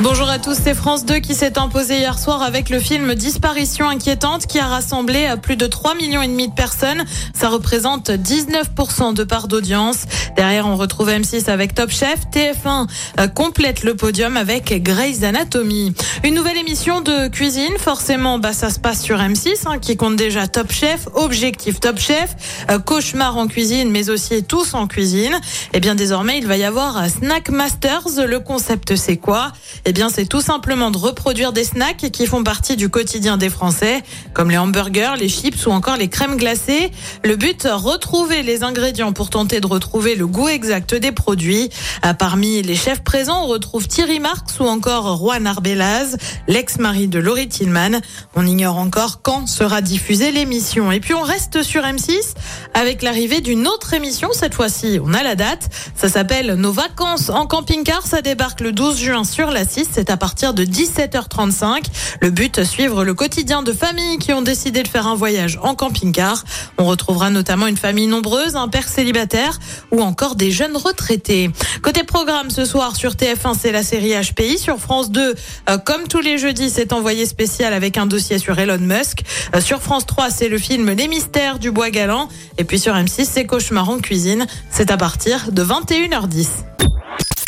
Bonjour à tous, c'est France 2 qui s'est imposé hier soir avec le film Disparition inquiétante qui a rassemblé plus de 3 millions de personnes. Ça représente 19% de part d'audience. Derrière, on retrouve M6 avec Top Chef. TF1 euh, complète le podium avec Grey's Anatomy. Une nouvelle émission de cuisine, forcément, bah, ça se passe sur M6 hein, qui compte déjà Top Chef, Objectif Top Chef, euh, Cauchemar en cuisine, mais aussi Tous en cuisine. Et bien désormais, il va y avoir Snack Masters. Le concept, c'est quoi? Eh bien, c'est tout simplement de reproduire des snacks qui font partie du quotidien des Français, comme les hamburgers, les chips ou encore les crèmes glacées. Le but, retrouver les ingrédients pour tenter de retrouver le goût exact des produits. Euh, parmi les chefs présents, on retrouve Thierry Marx ou encore Juan Arbelaz, l'ex-mari de Laurie Tillman. On ignore encore quand sera diffusée l'émission. Et puis, on reste sur M6 avec l'arrivée d'une autre émission. Cette fois-ci, on a la date. Ça s'appelle Nos vacances en camping-car. Ça débarque le 12 juin sur la c'est à partir de 17h35. Le but, suivre le quotidien de familles qui ont décidé de faire un voyage en camping-car. On retrouvera notamment une famille nombreuse, un père célibataire ou encore des jeunes retraités. Côté programme ce soir sur TF1, c'est la série HPI. Sur France 2, euh, comme tous les jeudis, c'est envoyé spécial avec un dossier sur Elon Musk. Euh, sur France 3, c'est le film Les mystères du bois galant. Et puis sur M6, c'est Cauchemar en cuisine. C'est à partir de 21h10.